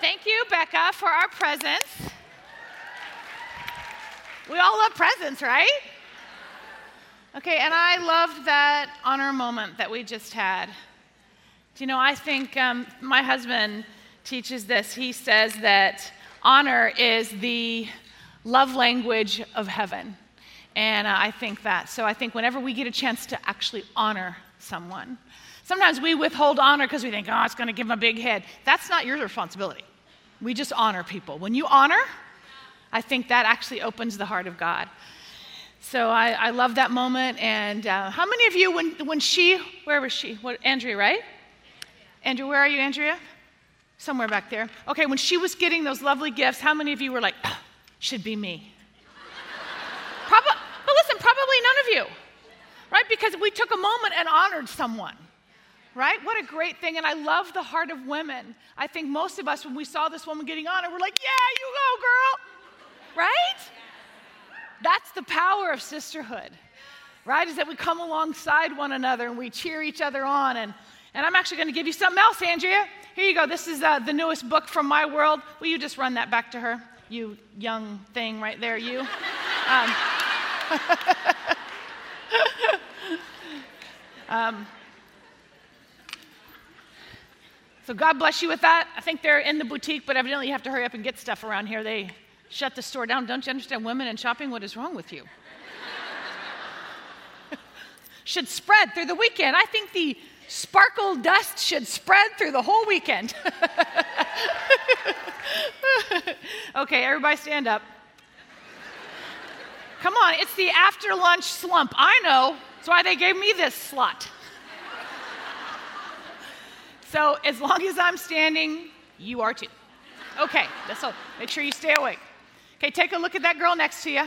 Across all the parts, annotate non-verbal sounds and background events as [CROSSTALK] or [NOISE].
Thank you, Becca, for our presents. We all love presents, right? Okay, and I loved that honor moment that we just had. Do you know, I think um, my husband teaches this. He says that honor is the love language of heaven. And uh, I think that. So I think whenever we get a chance to actually honor someone, Sometimes we withhold honor because we think, oh, it's going to give them a big head. That's not your responsibility. We just honor people. When you honor, I think that actually opens the heart of God. So I, I love that moment. And uh, how many of you, when, when she, where was she? What, Andrea, right? Andrea, where are you, Andrea? Somewhere back there. Okay, when she was getting those lovely gifts, how many of you were like, oh, should be me? Probably, but listen, probably none of you, right? Because we took a moment and honored someone right? What a great thing. And I love the heart of women. I think most of us, when we saw this woman getting on it, we're like, yeah, you go, girl, right? That's the power of sisterhood, right? Is that we come alongside one another and we cheer each other on. And, and I'm actually going to give you something else, Andrea. Here you go. This is uh, the newest book from my world. Will you just run that back to her? You young thing right there, you. Um, [LAUGHS] um, So God bless you with that. I think they're in the boutique, but evidently you have to hurry up and get stuff around here. They shut the store down. Don't you understand women and shopping? What is wrong with you? [LAUGHS] should spread through the weekend. I think the sparkle dust should spread through the whole weekend. [LAUGHS] okay, everybody stand up. Come on, it's the after lunch slump. I know. That's why they gave me this slot. So as long as I'm standing, you are too. Okay, that's all. Make sure you stay awake. Okay, take a look at that girl next to you.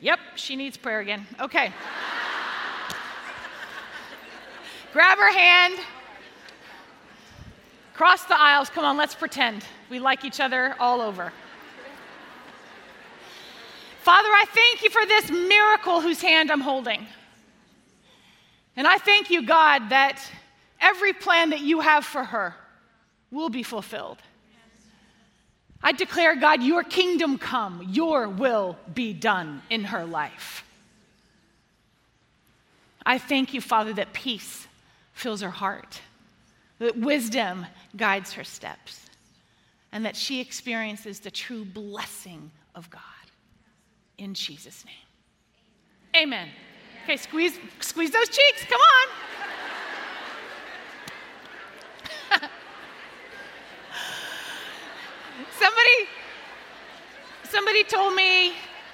Yep, she needs prayer again. Okay. Grab her hand. Cross the aisles. Come on, let's pretend we like each other all over. Father, I thank you for this miracle whose hand I'm holding. And I thank you, God, that every plan that you have for her will be fulfilled. I declare, God, your kingdom come, your will be done in her life. I thank you, Father, that peace fills her heart, that wisdom guides her steps, and that she experiences the true blessing of God. In Jesus' name. Amen. Okay, squeeze, squeeze those cheeks. Come on. [LAUGHS] somebody, somebody told me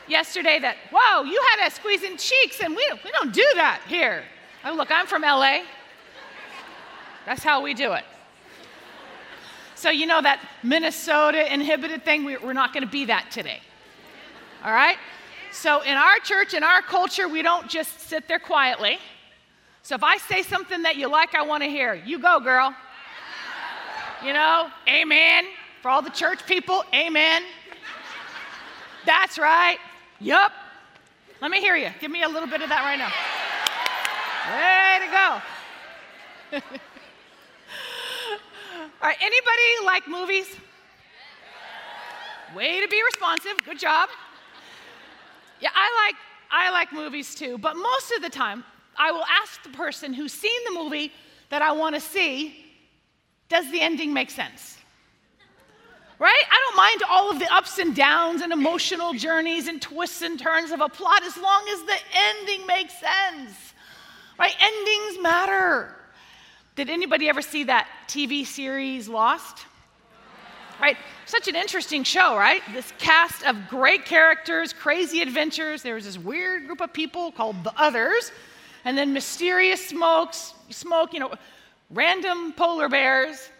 yesterday that, whoa, you had us squeezing cheeks, and we, we don't do that here. Oh, look, I'm from LA. That's how we do it. So, you know that Minnesota inhibited thing, we're not going to be that today. All right? So, in our church, in our culture, we don't just sit there quietly. So, if I say something that you like, I want to hear, you go, girl. You know, amen. For all the church people, amen. That's right. Yup. Let me hear you. Give me a little bit of that right now. Way to go. [LAUGHS] all right, anybody like movies? Way to be responsive. Good job. Yeah, I like I like movies too, but most of the time I will ask the person who's seen the movie that I want to see, does the ending make sense? right? I don't mind all of the ups and downs and emotional journeys and twists and turns of a plot as long as the ending makes sense, right? Endings matter. Did anybody ever see that TV series Lost? Right? Such an interesting show, right? This cast of great characters, crazy adventures. There was this weird group of people called the Others, and then mysterious smokes, smoke, you know, random polar bears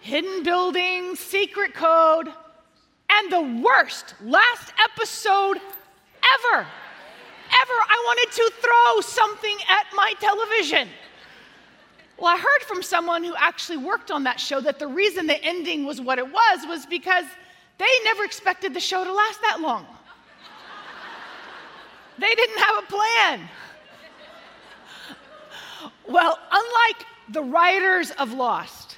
hidden buildings, secret code, and the worst last episode ever. Ever. I wanted to throw something at my television. Well, I heard from someone who actually worked on that show that the reason the ending was what it was was because they never expected the show to last that long. they didn't have a plan. Well, unlike the writers of Lost,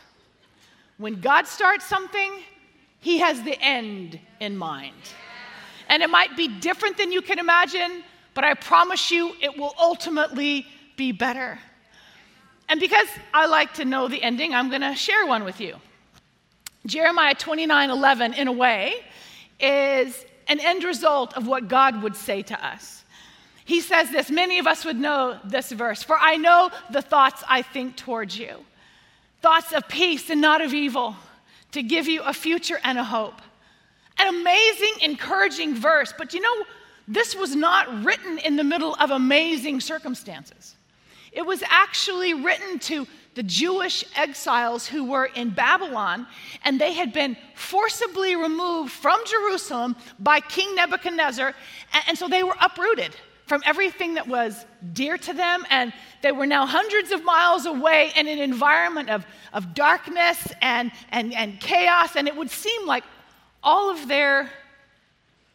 when God starts something, he has the end in mind. And it might be different than you can imagine, but I promise you it will ultimately be better. And because I like to know the ending, I'm going to share one with you. Jeremiah 29 11, in a way, is an end result of what God would say to us. He says this, many of us would know this verse, for I know the thoughts I think towards you thoughts of peace and not of evil, to give you a future and a hope. An amazing, encouraging verse, but you know, this was not written in the middle of amazing circumstances. It was actually written to the Jewish exiles who were in Babylon, and they had been forcibly removed from Jerusalem by King Nebuchadnezzar, and, so they were uprooted from everything that was dear to them, and they were now hundreds of miles away in an environment of, of darkness and, and, and chaos, and it would seem like all of their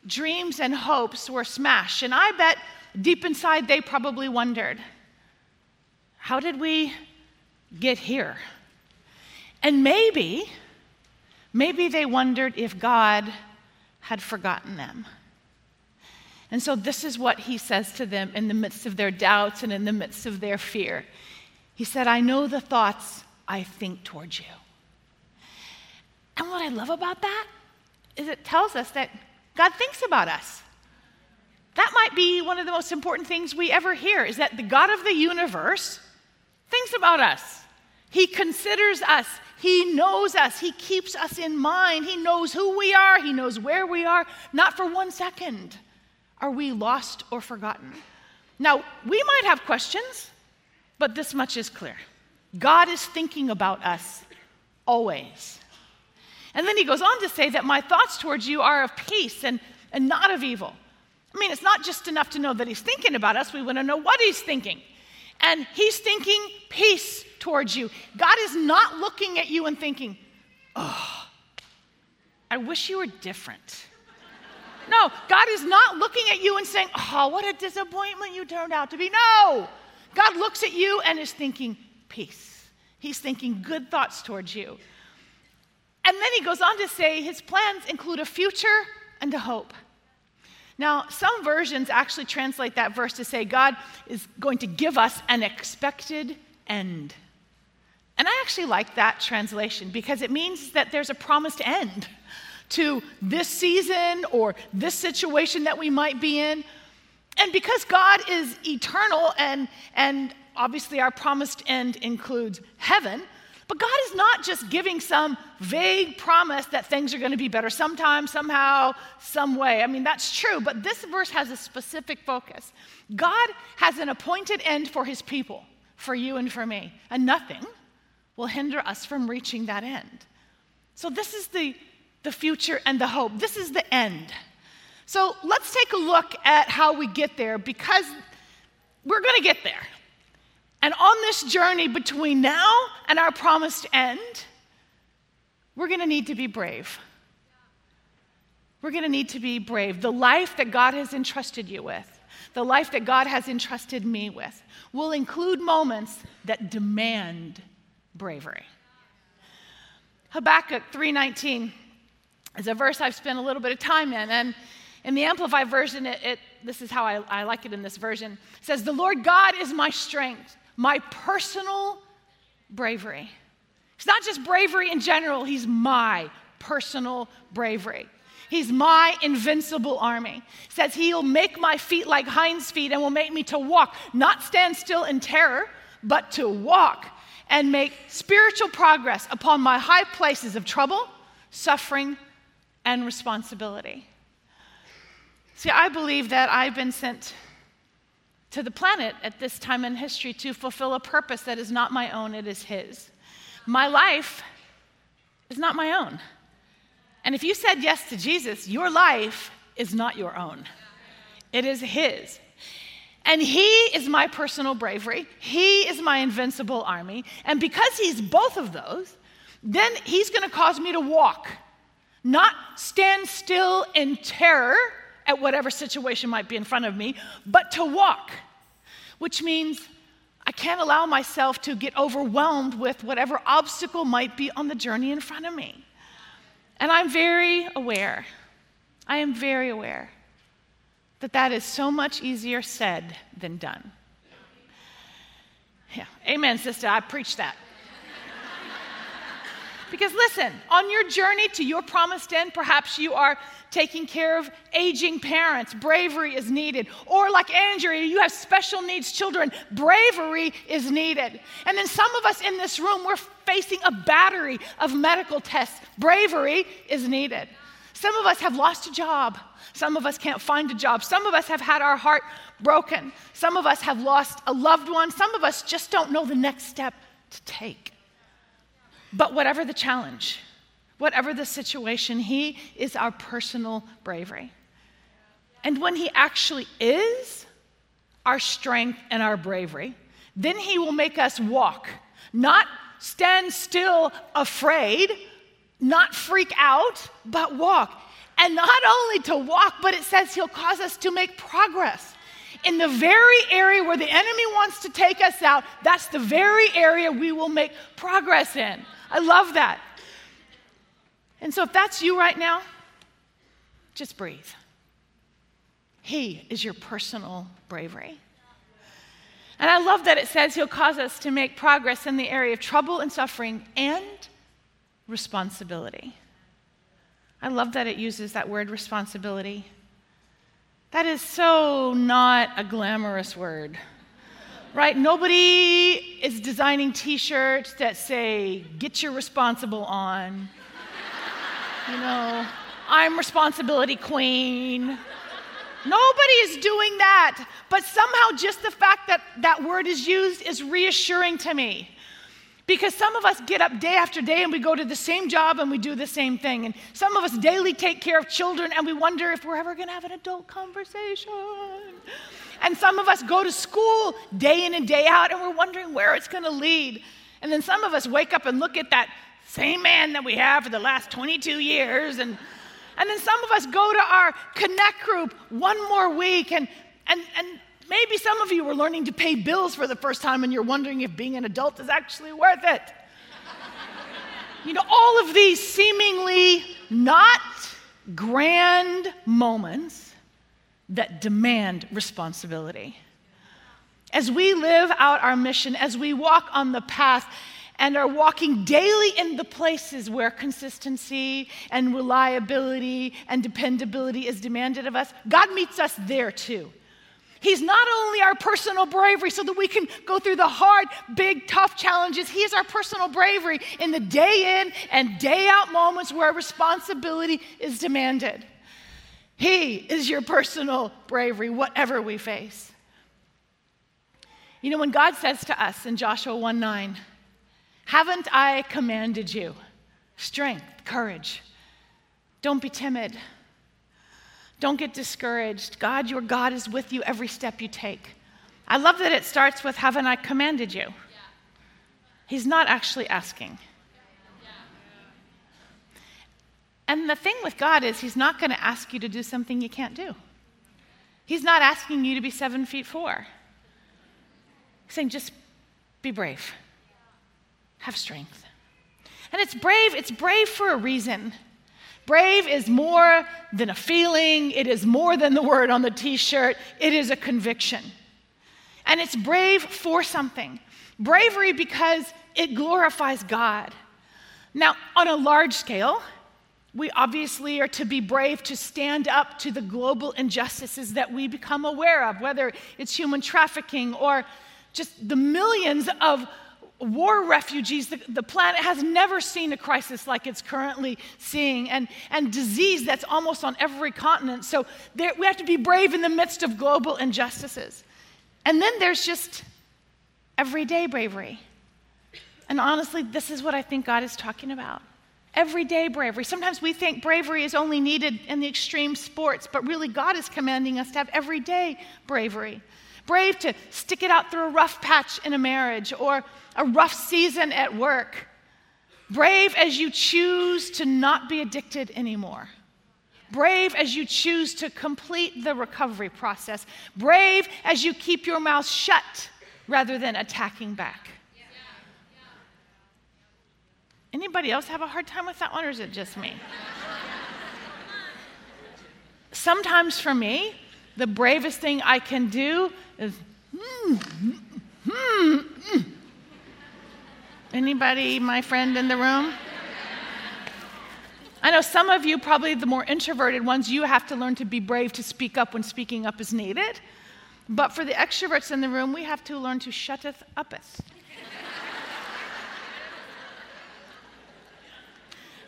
dreams and hopes were smashed. And I bet deep inside they probably wondered how did we get here? And maybe, maybe they wondered if God had forgotten them. And so, this is what he says to them in the midst of their doubts and in the midst of their fear. He said, I know the thoughts I think towards you. And what I love about that is it tells us that God thinks about us. That might be one of the most important things we ever hear is that the God of the universe thinks about us. He considers us. He knows us. He keeps us in mind. He knows who we are. He knows where we are. Not for one second are we lost or forgotten. Now, we might have questions, but this much is clear God is thinking about us always. And then he goes on to say that my thoughts towards you are of peace and, and not of evil. I mean, it's not just enough to know that he's thinking about us, we want to know what he's thinking. And he's thinking peace towards you. God is not looking at you and thinking, oh, I wish you were different. No, God is not looking at you and saying, oh, what a disappointment you turned out to be. No, God looks at you and is thinking peace. He's thinking good thoughts towards you. And then he goes on to say his plans include a future and a hope. Now, some versions actually translate that verse to say God is going to give us an expected end. And I actually like that translation because it means that there's a promised end to this season or this situation that we might be in. And because God is eternal and, and obviously our promised end includes heaven, but God is not just giving some vague promise that things are going to be better sometime, somehow, some way. I mean, that's true, but this verse has a specific focus. God has an appointed end for his people, for you and for me, and nothing will hinder us from reaching that end. So, this is the, the future and the hope. This is the end. So, let's take a look at how we get there because we're going to get there. And on this journey between now and our promised end, we're going to need to be brave. We're going to need to be brave. The life that God has entrusted you with, the life that God has entrusted me with, will include moments that demand bravery. Habakkuk 3:19 is a verse I've spent a little bit of time in, and in the Amplified version, it, it this is how I, I like it in this version. It says, "The Lord God is my strength." my personal bravery. It's not just bravery in general, he's my personal bravery. He's my invincible army. says he'll make my feet like hinds feet and will make me to walk, not stand still in terror, but to walk and make spiritual progress upon my high places of trouble, suffering, and responsibility. See, I believe that I've been sent to the planet at this time in history to fulfill a purpose that is not my own, it is His. My life is not my own. And if you said yes to Jesus, your life is not your own, it is His. And He is my personal bravery, He is my invincible army. And because He's both of those, then He's going to cause me to walk, not stand still in terror at whatever situation might be in front of me, but to walk, which means I can't allow myself to get overwhelmed with whatever obstacle might be on the journey in front of me. And I'm very aware, I am very aware that that is so much easier said than done. Yeah, amen, sister. I preach that. Because listen, on your journey to your promised end, perhaps you are taking care of aging parents. Bravery is needed. Or, like Andrea, you have special needs children. Bravery is needed. And then some of us in this room, we're facing a battery of medical tests. Bravery is needed. Some of us have lost a job. Some of us can't find a job. Some of us have had our heart broken. Some of us have lost a loved one. Some of us just don't know the next step to take. But whatever the challenge, whatever the situation, He is our personal bravery. And when He actually is our strength and our bravery, then He will make us walk, not stand still afraid, not freak out, but walk. And not only to walk, but it says He'll cause us to make progress. In the very area where the enemy wants to take us out, that's the very area we will make progress in. I love that. And so, if that's you right now, just breathe. He is your personal bravery. And I love that it says He'll cause us to make progress in the area of trouble and suffering and responsibility. I love that it uses that word responsibility. That is so not a glamorous word, right? Nobody is designing t shirts that say, get your responsible on. You know, I'm responsibility queen. Nobody is doing that. But somehow, just the fact that that word is used is reassuring to me. Because some of us get up day after day and we go to the same job and we do the same thing. And some of us daily take care of children and we wonder if we're ever going to have an adult conversation. And some of us go to school day in and day out and we're wondering where it's going to lead. And then some of us wake up and look at that same man that we have for the last 22 years. And, and then some of us go to our connect group one more week and, and, and Maybe some of you are learning to pay bills for the first time and you're wondering if being an adult is actually worth it. you know, all of these seemingly not grand moments that demand responsibility. As we live out our mission, as we walk on the path and are walking daily in the places where consistency and reliability and dependability is demanded of us, God meets us there too. He's not only our personal bravery so that we can go through the hard, big, tough challenges, He is our personal bravery in the day in and day out moments where responsibility is demanded. He is your personal bravery, whatever we face. You know, when God says to us in Joshua 1 9, Haven't I commanded you? Strength, courage. Don't be timid. Don't get discouraged. God, your God, is with you every step you take. I love that it starts with, Haven't I commanded you? He's not actually asking. And the thing with God is, He's not going to ask you to do something you can't do. He's not asking you to be seven feet four. He's saying, just be brave, have strength. And it's brave, it's brave for a reason. Brave is more than a feeling, it is more than the word on the t shirt, it is a conviction. And it's brave for something. Bravery because it glorifies God. Now, on a large scale, we obviously are to be brave to stand up to the global injustices that we become aware of, whether it's human trafficking or just the millions of war refugees. The, the, planet has never seen a crisis like it's currently seeing, and, and disease that's almost on every continent. So there, we have to be brave in the midst of global injustices. And then there's just everyday bravery. And honestly, this is what I think God is talking about everyday bravery. Sometimes we think bravery is only needed in the extreme sports, but really, God is commanding us to have everyday bravery. Brave to stick it out through a rough patch in a marriage or a rough season at work. Brave as you choose to not be addicted anymore. Brave as you choose to complete the recovery process. Brave as you keep your mouth shut rather than attacking back. Anybody else have a hard time with that one, or is it just me? Sometimes for me, the bravest thing I can do is, hmm, hmm, hmm. Anybody, my friend in the room? I know some of you, probably the more introverted ones, you have to learn to be brave to speak up when speaking up is needed. But for the extroverts in the room, we have to learn to shutteth uppeth.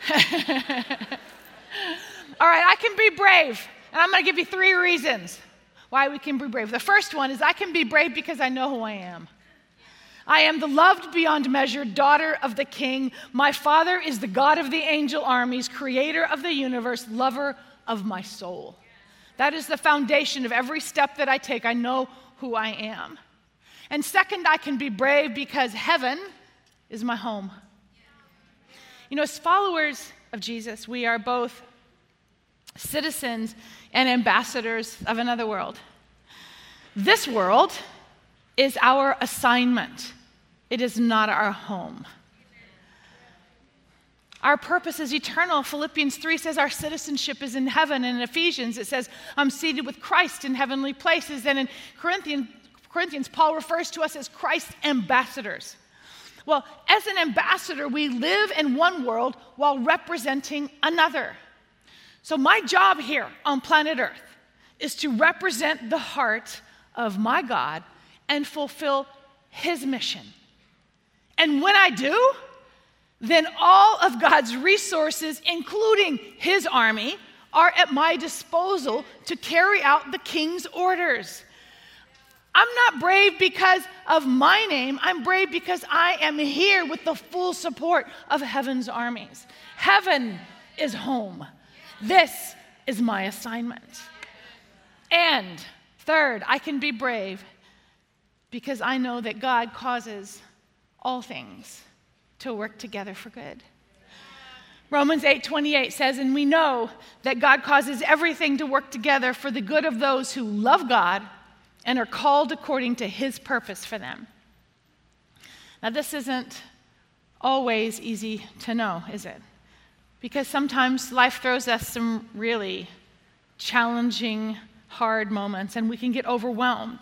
[LAUGHS] All right, I can be brave, and I'm going to give you three reasons why we can be brave. The first one is I can be brave because I know who I am. I am the loved beyond measure daughter of the King. My Father is the God of the angel armies, creator of the universe, lover of my soul. That is the foundation of every step that I take. I know who I am. And second, I can be brave because heaven is my home. You know, as followers of Jesus, we are both citizens and ambassadors of another world. This world is our assignment. It is not our home. Our purpose is eternal. Philippians 3 says our citizenship is in heaven. And in Ephesians, it says, I'm seated with Christ in heavenly places. And in Corinthians, Corinthians, Paul refers to us as Christ's ambassadors. Well, as an ambassador, we live in one world while representing another. So, my job here on planet Earth is to represent the heart of my God and fulfill his mission. And when I do, then all of God's resources, including his army, are at my disposal to carry out the king's orders. I'm not brave because of my name. I'm brave because I am here with the full support of heaven's armies. Heaven is home. This is my assignment. And third, I can be brave because I know that God causes all things to work together for good. Romans 8:28 says, "And we know that God causes everything to work together for the good of those who love God and are called according to his purpose for them." Now this isn't always easy to know, is it? Because sometimes life throws us some really challenging, hard moments and we can get overwhelmed.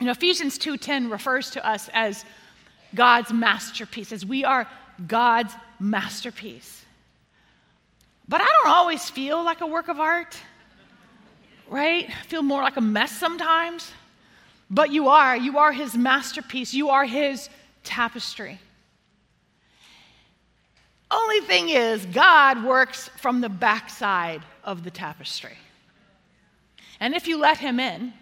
You know, Ephesians 2:10 refers to us as God's masterpiece, as we are God's masterpiece. But I don't always feel like a work of art, right? I feel more like a mess sometimes. But you are. You are his masterpiece. You are his tapestry. Only thing is, God works from the backside of the tapestry. And if you let him in,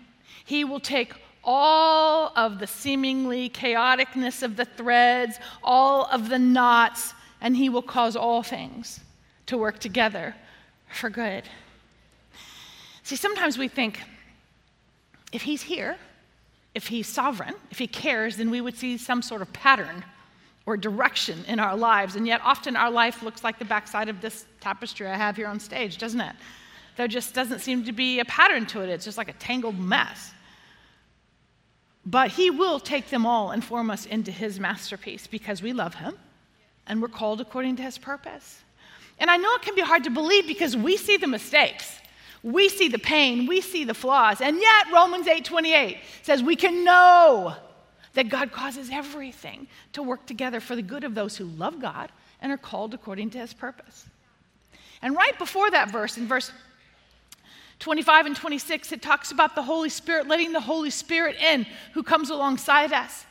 he will take all of the seemingly chaoticness of the threads, all of the knots, and He will cause all things to work together for good. See, sometimes we think if He's here, if He's sovereign, if He cares, then we would see some sort of pattern or direction in our lives. And yet, often our life looks like the backside of this tapestry I have here on stage, doesn't it? There just doesn't seem to be a pattern to it, it's just like a tangled mess. But He will take them all and form us into His masterpiece because we love Him and we're called according to His purpose. And I know it can be hard to believe because we see the mistakes. We see the pain, we see the flaws. And yet Romans 8:28 says we can know that God causes everything to work together for the good of those who love God and are called according to his purpose. And right before that verse, in verse 25 and 26, it talks about the Holy Spirit, letting the Holy Spirit in who comes alongside us.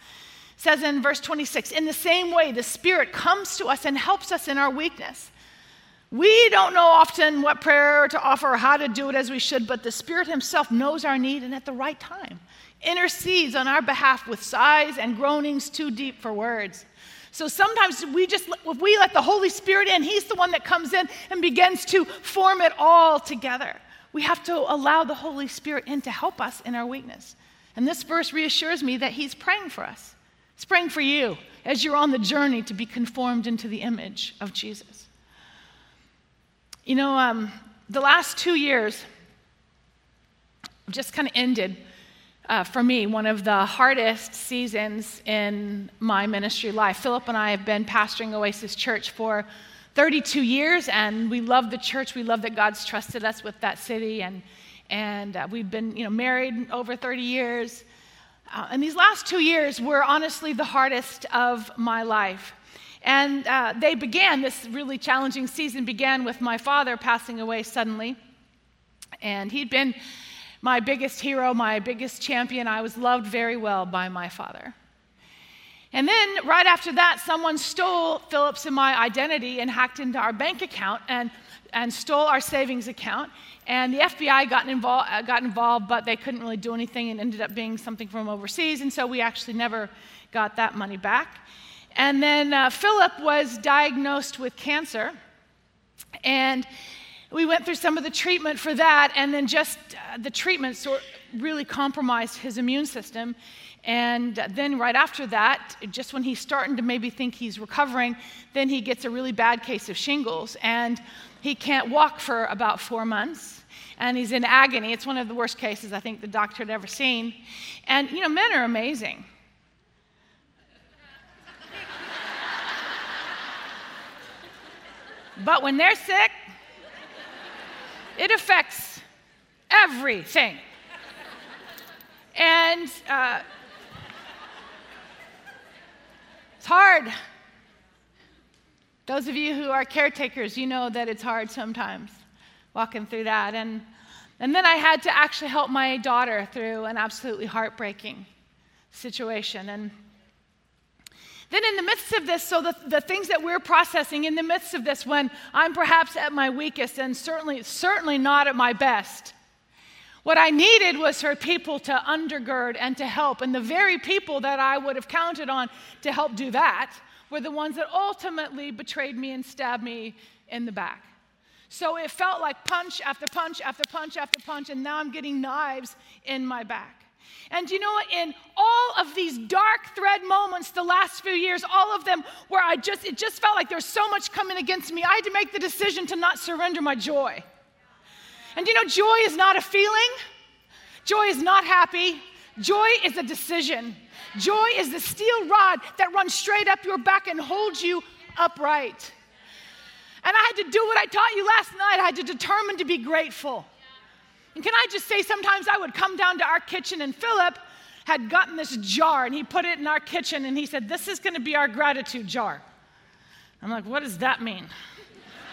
It says in verse 26, in the same way, the Spirit comes to us and helps us in our weakness. We don't know often what prayer to offer or how to do it as we should, but the Spirit Himself knows our need and at the right time intercedes on our behalf with sighs and groanings too deep for words. So sometimes we just, if we let the Holy Spirit in, He's the one that comes in and begins to form it all together. We have to allow the Holy Spirit in to help us in our weakness. And this verse reassures me that He's praying for us. He's praying for you as you're on the journey to be conformed into the image of Jesus. You know, um, the last two years just kind of ended uh, for me, one of the hardest seasons in my ministry life. Philip and I have been pastoring Oasis Church for 32 years, and we love the church. We love that God's trusted us with that city, and, and uh, we've been you know, married over 30 years. Uh, and these last two years were honestly the hardest of my life. And uh, they began, this really challenging season began with my father passing away suddenly. And he'd been my biggest hero, my biggest champion. I was loved very well by my father. And then, right after that, someone stole Philip's and my identity and hacked into our bank account and, and stole our savings account. And the FBI got, involved, uh, got involved, but they couldn't really do anything and ended up being something from overseas. And so we actually never got that money back. And then uh, Philip was diagnosed with cancer. And we went through some of the treatment for that, and then just uh, the treatment sort really compromised his immune system. And then, right after that, just when he's starting to maybe think he's recovering, then he gets a really bad case of shingles, and he can't walk for about four months. And he's in agony. It's one of the worst cases I think the doctor had ever seen. And, you know, men are amazing. [LAUGHS] but when they're sick, it affects everything. And uh, it's hard. Those of you who are caretakers, you know that it's hard sometimes walking through that. And, and then I had to actually help my daughter through an absolutely heartbreaking situation. And then, in the midst of this, so the, the things that we're processing, in the midst of this, when I'm perhaps at my weakest and certainly, certainly not at my best, what I needed was for people to undergird and to help. And the very people that I would have counted on to help do that were the ones that ultimately betrayed me and stabbed me in the back. So it felt like punch after punch after punch after punch, and now I'm getting knives in my back. And you know what? In all of these dark thread moments the last few years, all of them where I just, it just felt like there was so much coming against me, I had to make the decision to not surrender my joy. And you know, joy is not a feeling, joy is not happy, joy is a decision. Joy is the steel rod that runs straight up your back and holds you upright. And I had to do what I taught you last night. I had to determine to be grateful. And can I just say, sometimes I would come down to our kitchen, and Philip had gotten this jar, and he put it in our kitchen, and he said, This is going to be our gratitude jar. I'm like, What does that mean?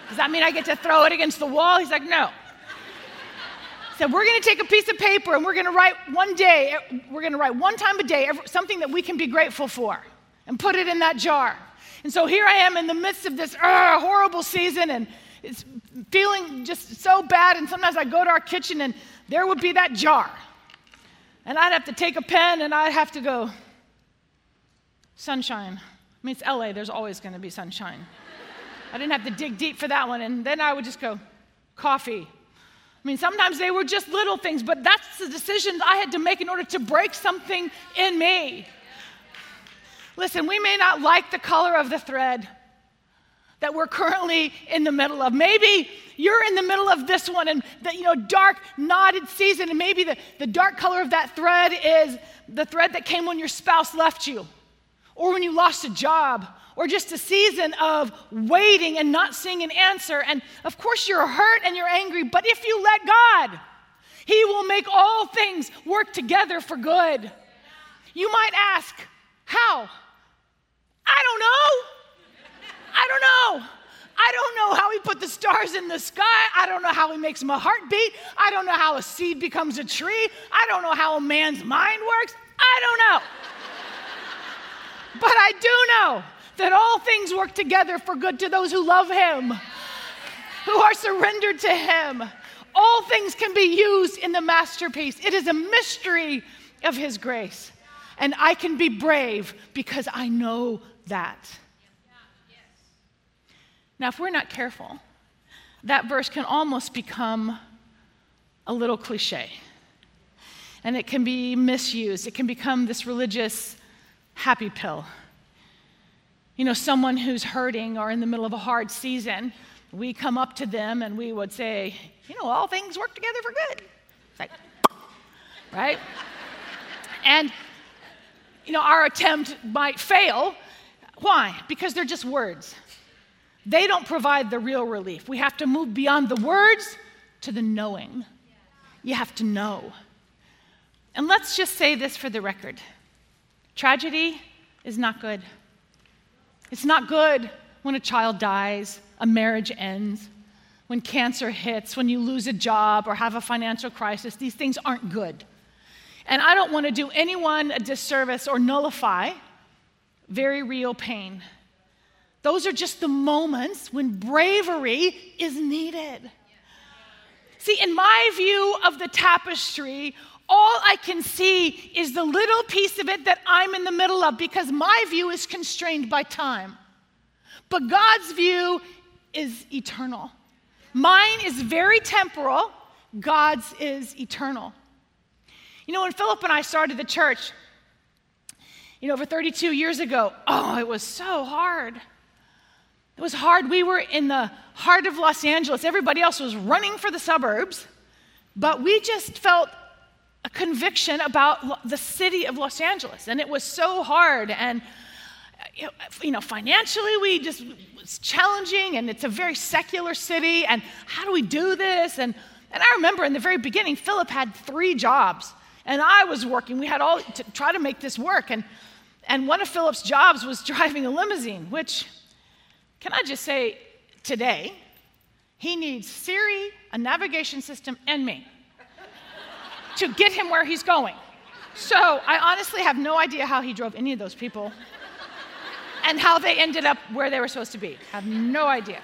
Does that mean I get to throw it against the wall? He's like, No. He said, We're going to take a piece of paper and we're going to write one day, we're going to write one time a day something that we can be grateful for and put it in that jar. And so here I am in the midst of this uh, horrible season, and it's feeling just so bad. And sometimes I go to our kitchen and there would be that jar. And I'd have to take a pen and I'd have to go, sunshine. I mean, it's LA, there's always going to be sunshine. I didn't have to dig deep for that one. And then I would just go, coffee. I mean, sometimes they were just little things, but that's the decisions I had to make in order to break something in me. Listen, we may not like the color of the thread that we're currently in the middle of. Maybe you're in the middle of this one and the you know dark knotted season, and maybe the, the dark color of that thread is the thread that came when your spouse left you, or when you lost a job, or just a season of waiting and not seeing an answer. And of course you're hurt and you're angry, but if you let God, He will make all things work together for good. You might ask, how? I don't know. I don't know. I don't know how he put the stars in the sky. I don't know how he makes my heart beat. I don't know how a seed becomes a tree. I don't know how a man's mind works. I don't know. but I do know that all things work together for good to those who love him, who are surrendered to him. All things can be used in the masterpiece. It is a mystery of his grace. And I can be brave because I know that. Now, if we're not careful, that verse can almost become a little cliche. And it can be misused. It can become this religious happy pill. You know, someone who's hurting or in the middle of a hard season, we come up to them and we would say, you know, all things work together for good. It's like, right? and, you know, our attempt might fail. Why? Because they're just words. They don't provide the real relief. We have to move beyond the words to the knowing. You have to know. And let's just say this for the record tragedy is not good. It's not good when a child dies, a marriage ends, when cancer hits, when you lose a job or have a financial crisis. These things aren't good. And I don't want to do anyone a disservice or nullify very real pain. Those are just the moments when bravery is needed. See, in my view of the tapestry, all I can see is the little piece of it that I'm in the middle of because my view is constrained by time. But God's view is eternal. Mine is very temporal, God's is eternal. You know, when Philip and I started the church, you know, over 32 years ago, oh, it was so hard. It was hard. We were in the heart of Los Angeles. Everybody else was running for the suburbs, but we just felt a conviction about the city of Los Angeles. And it was so hard. And, you know, financially, we just, it's challenging and it's a very secular city. And how do we do this? And, and I remember in the very beginning, Philip had three jobs and I was working. We had all to try to make this work. And, and one of Philip's jobs was [LAUGHS] driving a limousine, which, can I just say, today, he needs Siri, a navigation system, and me to get him where he's going. So I honestly have no idea how he drove any of those people and how they ended up where they were supposed to be. I have no idea.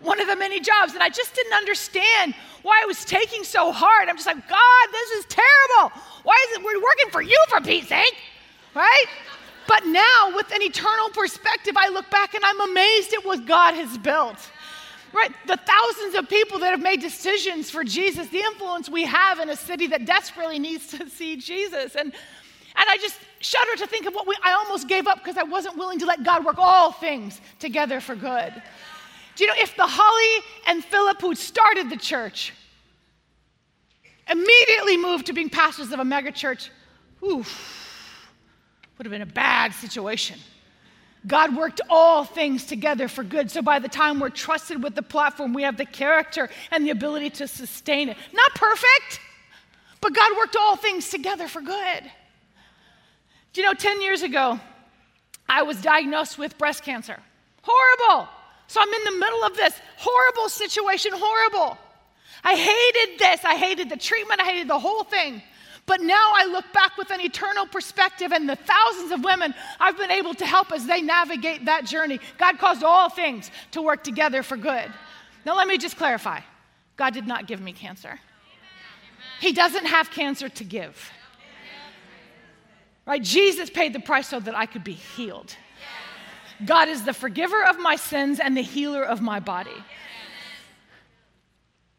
One of the many jobs, and I just didn't understand why it was taking so hard. I'm just like, God, this is terrible. Why is it we're working for you for Pete's sake? Right? But now, with an eternal perspective, I look back and I'm amazed at what God has built. Right? The thousands of people that have made decisions for Jesus, the influence we have in a city that desperately needs to see Jesus. And, and I just shudder to think of what we, I almost gave up because I wasn't willing to let God work all things together for good. Do you know if the Holly and Philip who started the church immediately moved to being pastors of a megachurch, oof, would have been a bad situation. God worked all things together for good. So by the time we're trusted with the platform, we have the character and the ability to sustain it. Not perfect, but God worked all things together for good. Do you know, 10 years ago, I was diagnosed with breast cancer. Horrible. So I'm in the middle of this horrible situation, horrible. I hated this. I hated the treatment. I hated the whole thing. But now I look back with an eternal perspective and the thousands of women I've been able to help as they navigate that journey. God caused all things to work together for good. Now, let me just clarify God did not give me cancer, He doesn't have cancer to give. Right? Jesus paid the price so that I could be healed. God is the forgiver of my sins and the healer of my body.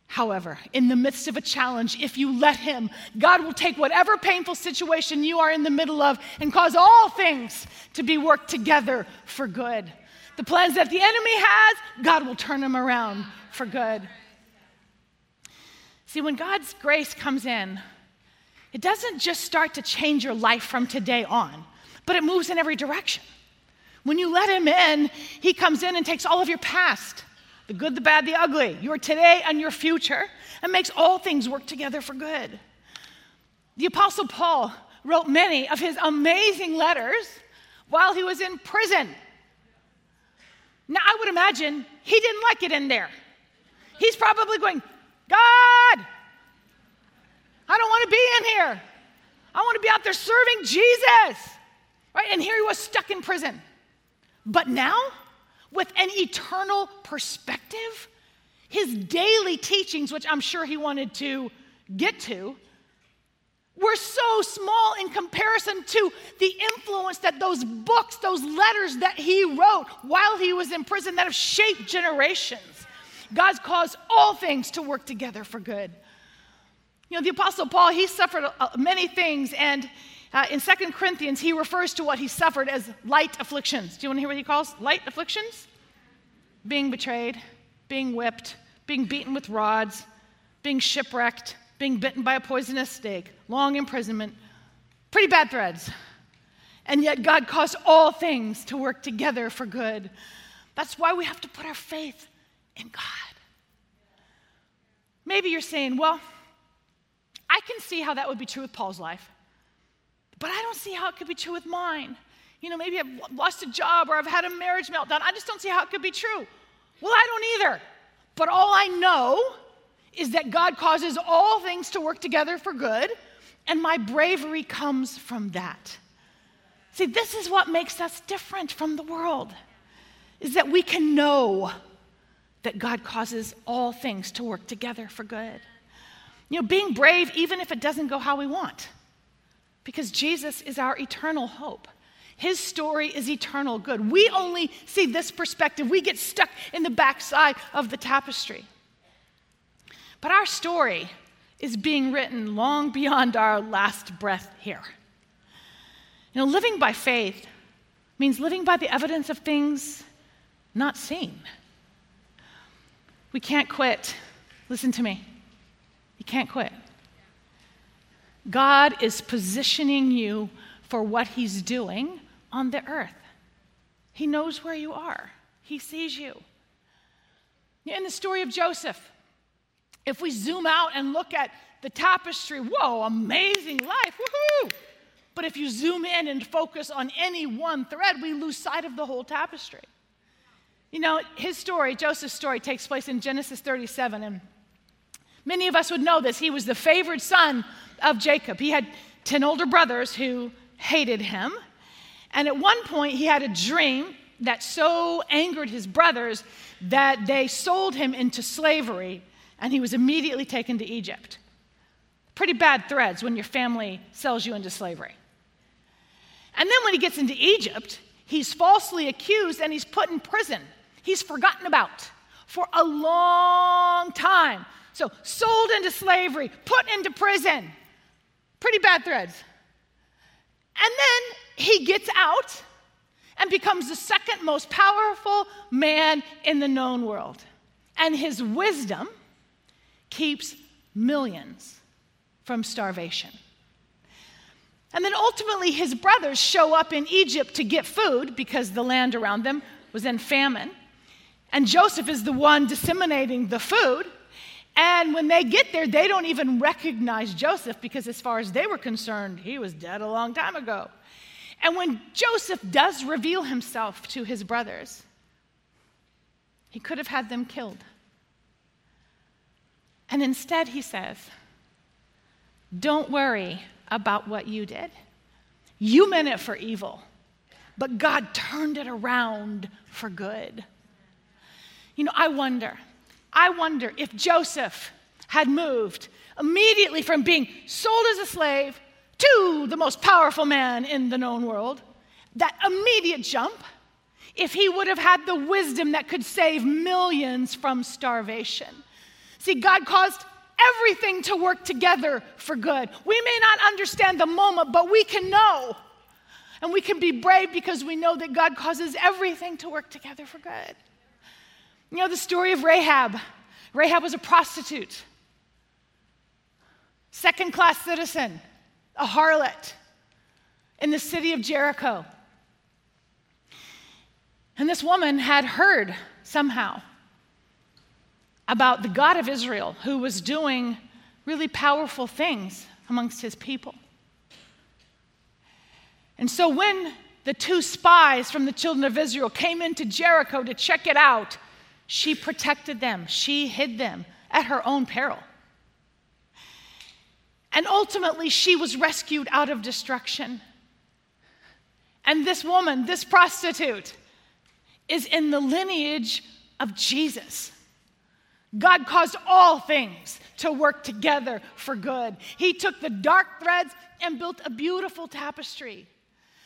However, in the midst of a challenge, if you let Him, God will take whatever painful situation you are in the middle of and cause all things to be worked together for good. The plans that the enemy has, God will turn them around for good. See, when God's grace comes in, it doesn't just start to change your life from today on, but it moves in every direction. When you let Him in, He comes in and takes all of your past the good, the bad, the ugly, your today and your future, and makes all things work together for good. The Apostle Paul wrote many of his amazing letters while he was in prison. Now, I would imagine he didn't like it in there. He's probably going, God, I don't want to be in here. I want to be out there serving Jesus. Right? And here he was stuck in prison. But now, with an eternal perspective, his daily teachings, which I'm sure he wanted to get to, We're so small in comparison to the influence that those books, those letters that he wrote while he was in prison that have shaped generations. God's caused all things to work together for good. You know, the Apostle Paul, he suffered uh, many things, and uh, in Second Corinthians, he refers to what he suffered as light afflictions. Do you want to hear what he calls light afflictions? Being betrayed, being whipped, being beaten with rods, being shipwrecked, being bitten by a poisonous snake, long imprisonment, pretty bad threads. And yet, God caused all things to work together for good. That's why we have to put our faith in God. Maybe you're saying, well, I can see how that would be true with Paul's life, but I don't see how it could be true with mine. You know, maybe I've lost a job or I've had a marriage meltdown. I just don't see how it could be true. Well, I don't either. But all I know is that God causes all things to work together for good, and my bravery comes from that. See, this is what makes us different from the world, is that we can know that God causes all things to work together for good. You know, being brave even if it doesn't go how we want, because Jesus is our eternal hope. His story is eternal good. We only see this perspective. We get stuck in the backside of the tapestry. But our story is being written long beyond our last breath here. You know, living by faith means living by the evidence of things not seen. We can't quit. Listen to me. You can't quit. God is positioning you for what He's doing on the earth. He knows where you are, He sees you. In the story of Joseph, if we zoom out and look at the tapestry, whoa, amazing life, woohoo! But if you zoom in and focus on any one thread, we lose sight of the whole tapestry. You know, his story, Joseph's story, takes place in Genesis 37, and many of us would know this. He was the favored son of Jacob. He had 10 older brothers who hated him. And at one point, he had a dream that so angered his brothers that they sold him into slavery and he was immediately taken to Egypt. Pretty bad threads when your family sells you into slavery. And then when he gets into Egypt, he's falsely accused and he's put in prison. He's forgotten about for a long time. So, sold into slavery, put into prison. Pretty bad threads. And then he gets out and becomes the second most powerful man in the known world. And his wisdom keeps millions from starvation. And then ultimately, his brothers show up in Egypt to get food because the land around them was in famine. And Joseph is the one disseminating the food. And when they get there, they don't even recognize Joseph because, as far as they were concerned, he was dead a long time ago. And when Joseph does reveal himself to his brothers, he could have had them killed. And instead, he says, Don't worry about what you did. You meant it for evil, but God turned it around for good. You know, I wonder, I wonder if Joseph had moved immediately from being sold as a slave to the most powerful man in the known world, that immediate jump, if he would have had the wisdom that could save millions from starvation. See, God caused everything to work together for good. We may not understand the moment, but we can know. And we can be brave because we know that God causes everything to work together for good. You know the story of Rahab. Rahab was a prostitute, second class citizen, a harlot in the city of Jericho. And this woman had heard somehow about the God of Israel who was doing really powerful things amongst his people. And so when the two spies from the children of Israel came into Jericho to check it out, she protected them, she hid them at her own peril. And ultimately, she was rescued out of destruction. And this woman, this prostitute, is in the lineage of Jesus. God caused all things to work together for good. He took the dark threads and built a beautiful tapestry.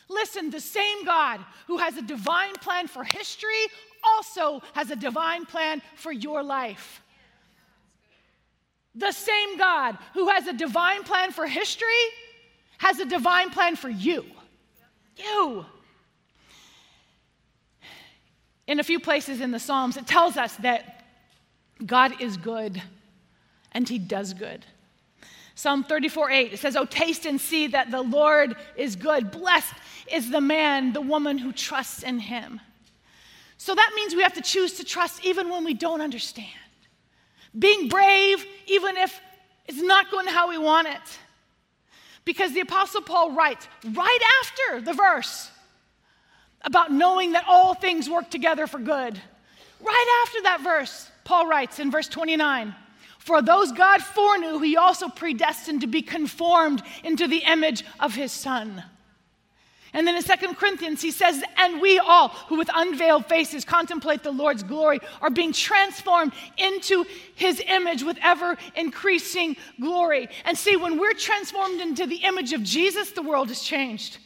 Listen, the same God who has a divine plan for history also has a divine plan for your life. The same God who has a divine plan for history has a divine plan for you. You. In a few places in the Psalms, it tells us that God is good and he does good. Psalm 34 8, it says, Oh, taste and see that the Lord is good. Blessed is the man, the woman who trusts in him. So that means we have to choose to trust even when we don't understand. Being brave, even if it's not going how we want it. Because the Apostle Paul writes right after the verse about knowing that all things work together for good. Right after that verse, Paul writes in verse 29 For those God foreknew, he also predestined to be conformed into the image of his Son. And then in 2 Corinthians, he says, And we all who with unveiled faces contemplate the Lord's glory are being transformed into his image with ever increasing glory. And see, when we're transformed into the image of Jesus, the world has changed.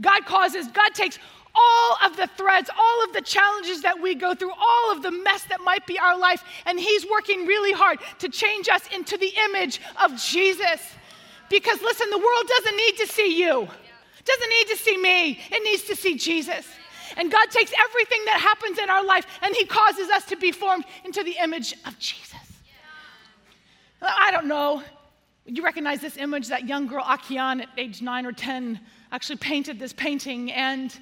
God causes, God takes all of the threads, all of the challenges that we go through, all of the mess that might be our life, and He's working really hard to change us into the image of Jesus. Because listen, the world doesn't need to see you, doesn't need to see me, it needs to see Jesus. And God takes everything that happens in our life and He causes us to be formed into the image of Jesus. I don't know. You recognize this image? That young girl, Akiane, at age nine or 10, actually painted this painting. And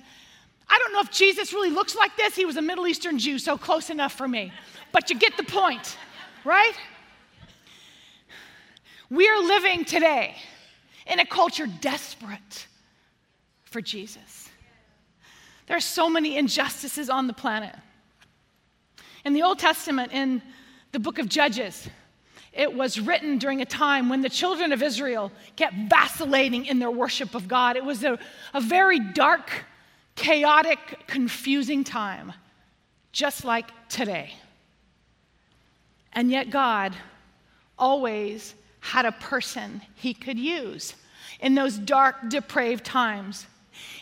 I don't know if Jesus really looks like this. He was a Middle Eastern Jew, so close enough for me. But you get the point, right? We are living today in a culture desperate for Jesus. There are so many injustices on the planet. In the Old Testament, in the book of Judges, it was written during a time when the children of Israel kept vacillating in their worship of God. It was a, a very dark, chaotic, confusing time, just like today. And yet, God always had a person he could use in those dark, depraved times.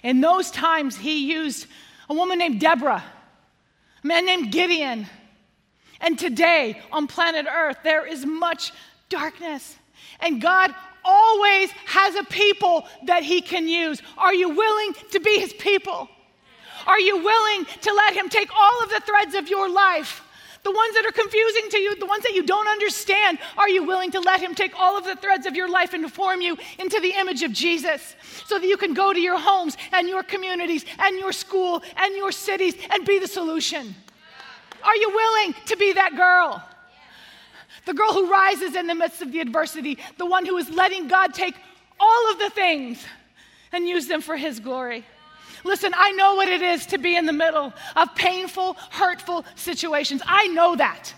In those times, he used a woman named Deborah, a man named Gideon. And today on planet Earth, there is much darkness. And God always has a people that he can use. Are you willing to be his people? Are you willing to let him take all of the threads of your life? The ones that are confusing to you, the ones that you don't understand, are you willing to let Him take all of the threads of your life and form you into the image of Jesus so that you can go to your homes and your communities and your school and your cities and be the solution? Are you willing to be that girl? The girl who rises in the midst of the adversity, the one who is letting God take all of the things and use them for His glory. Listen, I know what it is to be in the middle of painful, hurtful situations. I know that.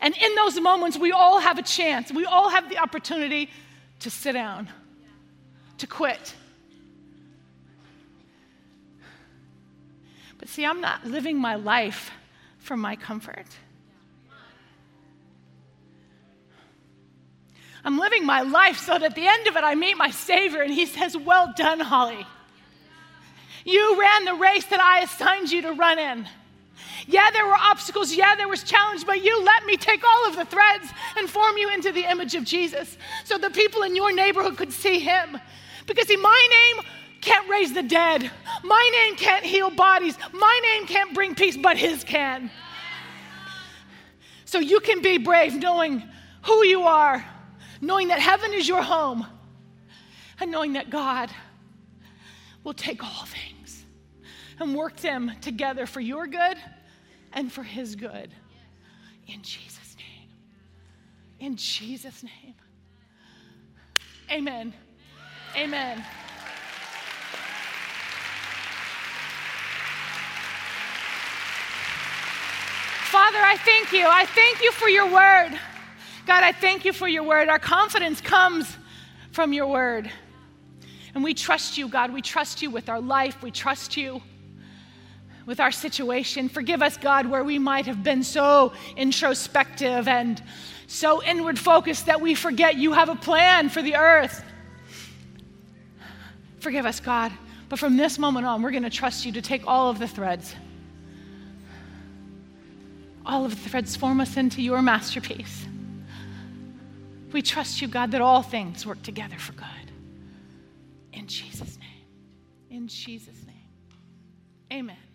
And in those moments, we all have a chance, we all have the opportunity to sit down, to quit. But see, I'm not living my life for my comfort. I'm living my life so that at the end of it, I meet my Savior and He says, Well done, Holly. You ran the race that I assigned you to run in. Yeah, there were obstacles. Yeah, there was challenge, but you let me take all of the threads and form you into the image of Jesus so the people in your neighborhood could see him. Because, see, my name can't raise the dead, my name can't heal bodies, my name can't bring peace, but his can. So you can be brave knowing who you are, knowing that heaven is your home, and knowing that God will take all things and work them together for your good and for his good. In Jesus' name. In Jesus' name. Amen. Amen. Father, I thank you. I thank you for your word. God, I thank you for your word. Our confidence comes from your word. And we trust you, God. We trust you with our life. We trust you with our situation. Forgive us, God, where we might have been so introspective and so inward focused that we forget you have a plan for the earth. Forgive us, God. But from this moment on, we're going to trust you to take all of the threads. All of the threads form us into your masterpiece. We trust you, God, that all things work together for good. In Jesus' name. In Jesus' name. Amen.